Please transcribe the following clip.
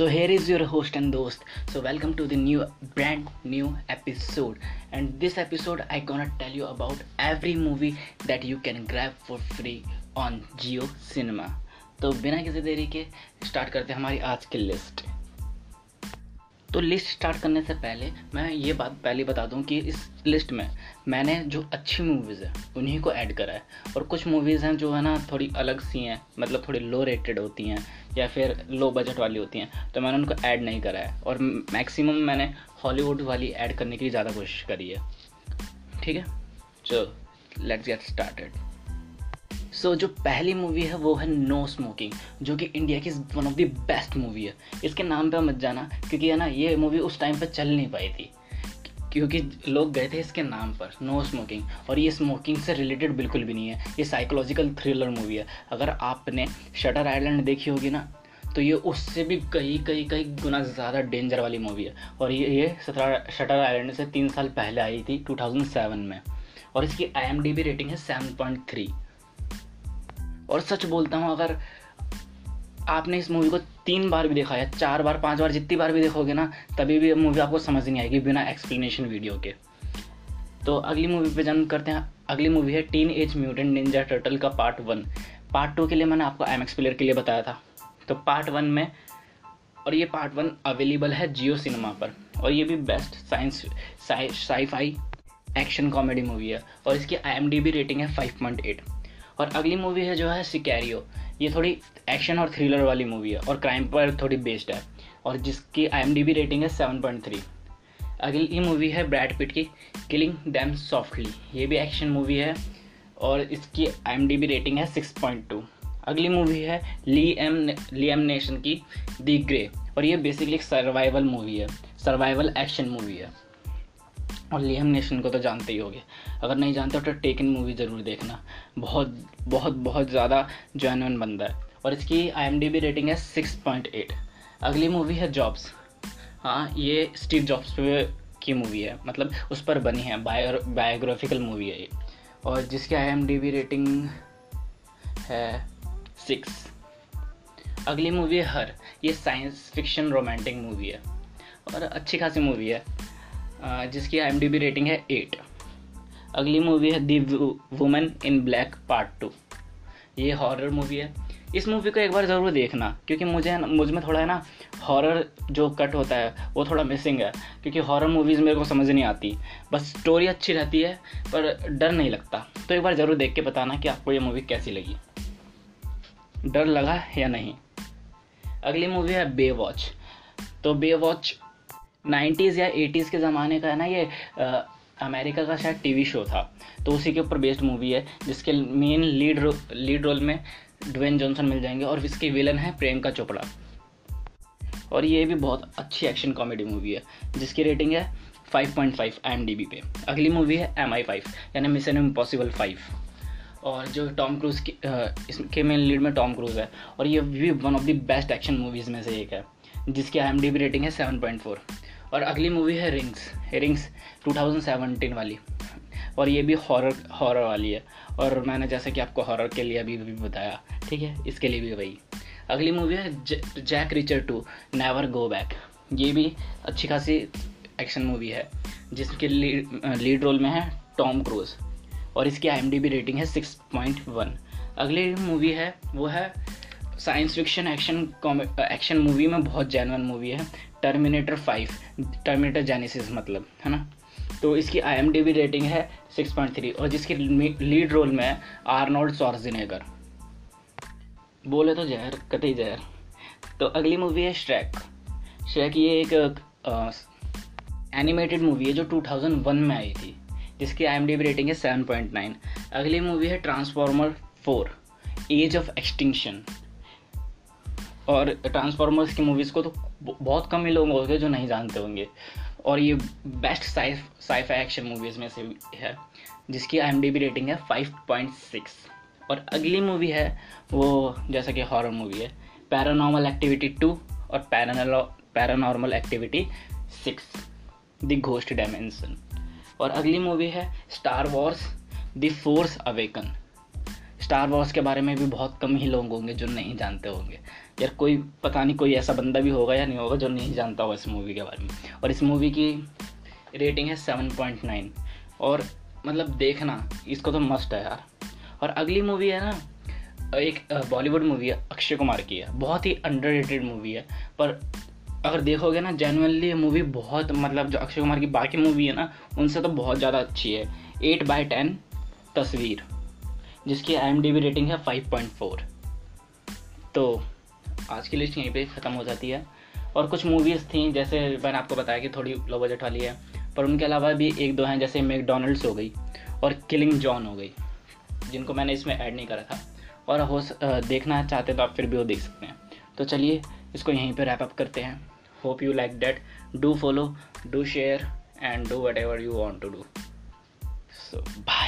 So here is your host and दोस्त. So welcome to the new brand new episode and this episode I can not tell you about every movie that you can grab for free on Jio Cinema तो बिना किसी देरी के start करते हैं हमारी आज की लिस्ट तो लिस्ट स्टार्ट करने से पहले, मैं ये बात पहले बता दूँ कि इस लिस्ट में मैंने जो अच्छी मूवीज़ है, उन्हीं को ऐड करा है. और कुछ मूवीज़ हैं जो है ना, थोड़ी अलग सी हैं मतलब थोड़ी लो रेटेड होती हैं. या फिर लो बजट वाली होती हैं तो मैंने उनको ऐड नहीं करा है। और मैक्सिमम मैंने हॉलीवुड वाली ऐड करने की ज़्यादा कोशिश करी है। ठीक है? चलो लेट्स गेट स्टार्टेड सो जो पहली मूवी है, वो है नो स्मोकिंग जो कि इंडिया की one of the best movie है। इसके नाम पे मत जाना, क्योंकि है ना, ये मूवी उस टाइम पे चल नहीं पाई थी। क्योंकि लोग गए थे इसके नाम पर नो स्मोकिंग और ये स्मोकिंग से रिलेटेड बिल्कुल भी नहीं है। ये साइकोलॉजिकल थ्रिलर मूवी है। अगर आपने शटर आइलैंड देखी होगी ना तो ये उससे भी कई कई कई गुना ज़्यादा डेंजर वाली मूवी है। और ये ये शटर आइलैंड से तीन साल पहले आई थी 2007 में। और इसकी आई रेटिंग है सेवन पॉइंट थ्री और सच बोलता हूँ, अगर आपने इस मूवी को तीन बार भी देखा है, चार बार, पाँच बार जितनी बार भी देखोगे ना, तभी भी मूवी आपको समझ नहीं आएगी बिना एक्सप्लेनेशन वीडियो के। तो अगली मूवी पे जन्म करते हैं, अगली मूवी है teenage mutant ninja turtle का पार्ट वन पार्ट टू के लिए मैंने आपको एम एक्स प्लेयर के लिए बताया था। तो पार्ट वन में, और ये पार्ट वन अवेलेबल है जियो सिनेमा पर। और ये भी best science sci fi action comedy movie है। और इसकी आई रेटिंग है फाइव पॉइंट एट और अगली मूवी है जो है सिकैरियो ये थोड़ी एक्शन और थ्रिलर वाली मूवी है और क्राइम पर थोड़ी बेस्ड है। और जिसकी आई रेटिंग है सेवन पॉइंट थ्री अगली मूवी है ब्रैड पिट की किलिंग दैम सॉफ्टली ये भी एक्शन मूवी है और इसकी आई रेटिंग है सिक्स पॉइंट टू अगली मूवी है Liam Liam Neeson की दी ग्रे और ये बेसिकली एक सर्वाइवल मूवी है। सर्वाइवल एक्शन मूवी है। और लियम नेशन को तो जानते ही होगे। अगर नहीं जानते तो टेकन मूवी ज़रूर देखना। बहुत बहुत बहुत ज़्यादा जैनवन बंदा है। और इसकी आईएमडीबी रेटिंग है सिक्स पॉइंट एट अगली मूवी है जॉब्स हाँ ये स्टीव जॉब्स पे की मूवी है। मतलब उस पर बनी है। बायो बायोग्राफिकल मूवी है ये। और जिसकी आईएमडीबी रेटिंग है सिक्स अगली मूवी है हर। ये साइंस फिक्शन रोमांटिक मूवी है। और अच्छी खासी मूवी है। जिसकी आई रेटिंग है एट अगली मूवी है the women in black part two ये हॉरर मूवी है। इस मूवी को एक बार ज़रूर देखना, क्योंकि मुझे मुझमें थोड़ा है ना हॉरर जो कट होता है, वो थोड़ा मिसिंग है, क्योंकि हॉरर मूवीज़ मेरे को समझ नहीं आती। बस स्टोरी अच्छी रहती है, पर डर नहीं लगता। तो एक बार ज़रूर देख के बताना कि आपको ये मूवी कैसी लगी। डर लगा या नहीं? अगली मूवी है बे वॉच तो बे वॉच नाइन्टीज़ या एटीज़ के ज़माने का है ना ये आ, अमेरिका का शायद टीवी शो था। तो उसी के ऊपर बेस्ड मूवी है जिसके मेन लीड रो, लीड रोल में ड्वेन जॉनसन मिल जाएँगे और इसके विलन है प्रियंका चोपड़ा। और ये भी बहुत अच्छी एक्शन कॉमेडी मूवी है जिसकी रेटिंग है 5.5 पॉइंट पे। अगली मूवी है एम आई फाइव यानी मिशन इम्पॉसिबल फाइव और जो टॉम क्रूज़ की इसके मेन लीड में टॉम क्रूज़ है और ये भी one of the best action movies में से एक है जिसकी आई रेटिंग है 7.4 और अगली मूवी है रिंग्स रिंग्स 2017 वाली. और ये भी हॉरर हॉरर वाली है. और मैंने जैसे कि आपको हॉरर के लिए अभी भी बताया, ठीक है? इसके लिए भी वही. अगली मूवी है Jack Reacher two never go back ये भी अच्छी खासी एक्शन मूवी है, जिसके लीड लीड रोल में है टॉम क्रूज और इसकी आई रेटिंग है सिक्स पॉइंट वन अगली मूवी है, वो है science fiction action action movie में बहुत जैनवन मूवी है. टर्मिनेटर फाइव, टर्मिनेटर जेनेसिस मतलब है ना? तो इसकी आई एम डी रेटिंग है सिक्स पॉइंट थ्री और जिसकी लीड रोल में है आर्नोल्ड सॉर्जिनेगर बोले तो जहर कतई जहर। तो अगली मूवी है श्रैक श्रैक ये एक एनिमेटेड मूवी है जो 2001 में आई थी, जिसकी आई एम डी रेटिंग है 7.9 अगली मूवी है ट्रांसफॉर्मर 4 एज ऑफ़ एक्सटिंक्शन और ट्रांसफॉर्मर्स की मूवीज़ को तो बहुत कम ही लोग होंगे जो नहीं जानते होंगे। और ये बेस्ट साइफ एक्शन मूवीज़ में से है, जिसकी आई रेटिंग है 5.6 और अगली मूवी है, वो जैसा कि हॉरर मूवी है पैरानॉर्मल एक्टिविटी टू और paranormal activity six the ghost dimension और अगली मूवी है Star Wars the force awaken Star Wars के बारे में भी बहुत कम ही लोग होंगे जो नहीं जानते होंगे। यार कोई, पता नहीं कोई ऐसा बंदा भी होगा या नहीं होगा जो नहीं जानता होगा इस मूवी के बारे में। और इस मूवी की रेटिंग है सेवन पॉइंट नाइन और मतलब देखना, इसको तो मस्ट है यार। और अगली मूवी है ना, एक बॉलीवुड मूवी है अक्षय कुमार की है। बहुत ही अंडर मूवी है। पर अगर देखोगे ना जेनुअनली ये मूवी बहुत मतलब जो अक्षय कुमार की बाकी मूवी है ना, उनसे तो बहुत ज़्यादा अच्छी है। एट बाई टेन तस्वीर। जिसकी आई रेटिंग है फाइव पॉइंट फोर तो आज की लिस्ट यहीं पे ख़त्म हो जाती है। और कुछ मूवीज़ थी, जैसे मैंने आपको बताया कि थोड़ी लो बजट वाली है, पर उनके अलावा भी एक दो हैं, जैसे मैकडोनल्ड्स हो गई और किलिंग जॉन हो गई, जिनको मैंने इसमें ऐड नहीं करा था। और हो देखना चाहते तो आप फिर भी वो देख सकते हैं। तो चलिए, इसको यहीं पर रैप अप करते हैं। Hope you like that do follow do share and do whatever you want to do so bye